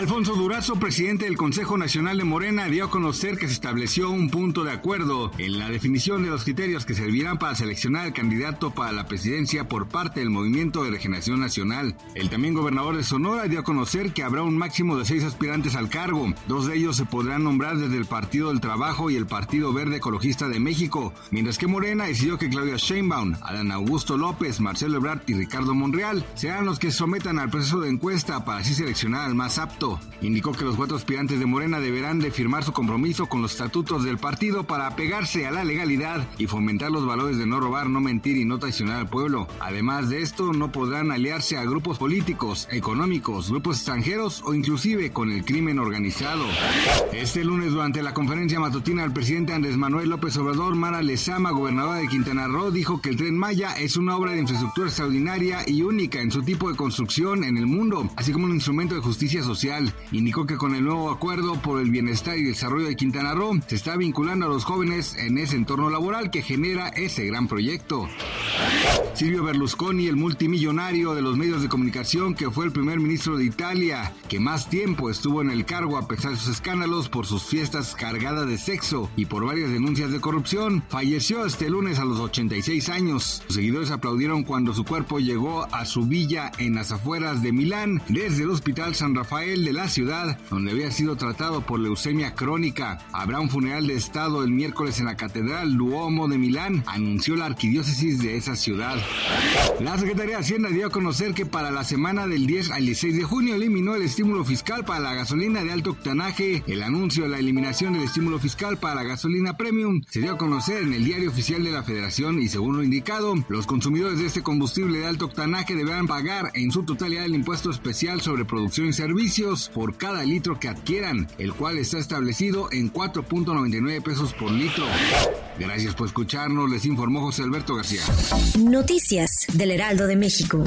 Alfonso Durazo, presidente del Consejo Nacional de Morena, dio a conocer que se estableció un punto de acuerdo en la definición de los criterios que servirán para seleccionar al candidato para la presidencia por parte del Movimiento de Regeneración Nacional. El también gobernador de Sonora dio a conocer que habrá un máximo de seis aspirantes al cargo. Dos de ellos se podrán nombrar desde el Partido del Trabajo y el Partido Verde Ecologista de México, mientras que Morena decidió que Claudia Sheinbaum, Adán Augusto López, Marcelo Ebrard y Ricardo Monreal serán los que sometan al proceso de encuesta para así seleccionar al más apto. Indicó que los cuatro aspirantes de Morena deberán de firmar su compromiso con los estatutos del partido para apegarse a la legalidad y fomentar los valores de no robar, no mentir y no traicionar al pueblo. Además de esto, no podrán aliarse a grupos políticos, económicos, grupos extranjeros o inclusive con el crimen organizado. Este lunes, durante la conferencia matutina, el presidente Andrés Manuel López Obrador, Mara Lezama, gobernadora de Quintana Roo, dijo que el tren Maya es una obra de infraestructura extraordinaria y única en su tipo de construcción en el mundo, así como un instrumento de justicia social. Indicó que con el nuevo acuerdo por el bienestar y desarrollo de Quintana Roo se está vinculando a los jóvenes en ese entorno laboral que genera ese gran proyecto. Silvio Berlusconi, el multimillonario de los medios de comunicación que fue el primer ministro de Italia, que más tiempo estuvo en el cargo a pesar de sus escándalos por sus fiestas cargadas de sexo y por varias denuncias de corrupción, falleció este lunes a los 86 años. Sus seguidores aplaudieron cuando su cuerpo llegó a su villa en las afueras de Milán desde el Hospital San Rafael de la ciudad, donde había sido tratado por leucemia crónica. Habrá un funeral de Estado el miércoles en la Catedral Duomo de Milán, anunció la arquidiócesis de esa ciudad. La Secretaría de Hacienda dio a conocer que para la semana del 10 al 16 de junio eliminó el estímulo fiscal para la gasolina de alto octanaje. El anuncio de la eliminación del estímulo fiscal para la gasolina premium se dio a conocer en el diario oficial de la Federación y según lo indicado, los consumidores de este combustible de alto octanaje deberán pagar en su totalidad el impuesto especial sobre producción y servicios por cada litro que adquieran, el cual está establecido en 4.99 pesos por litro. Gracias por escucharnos, les informó José Alberto García. Noticias del Heraldo de México.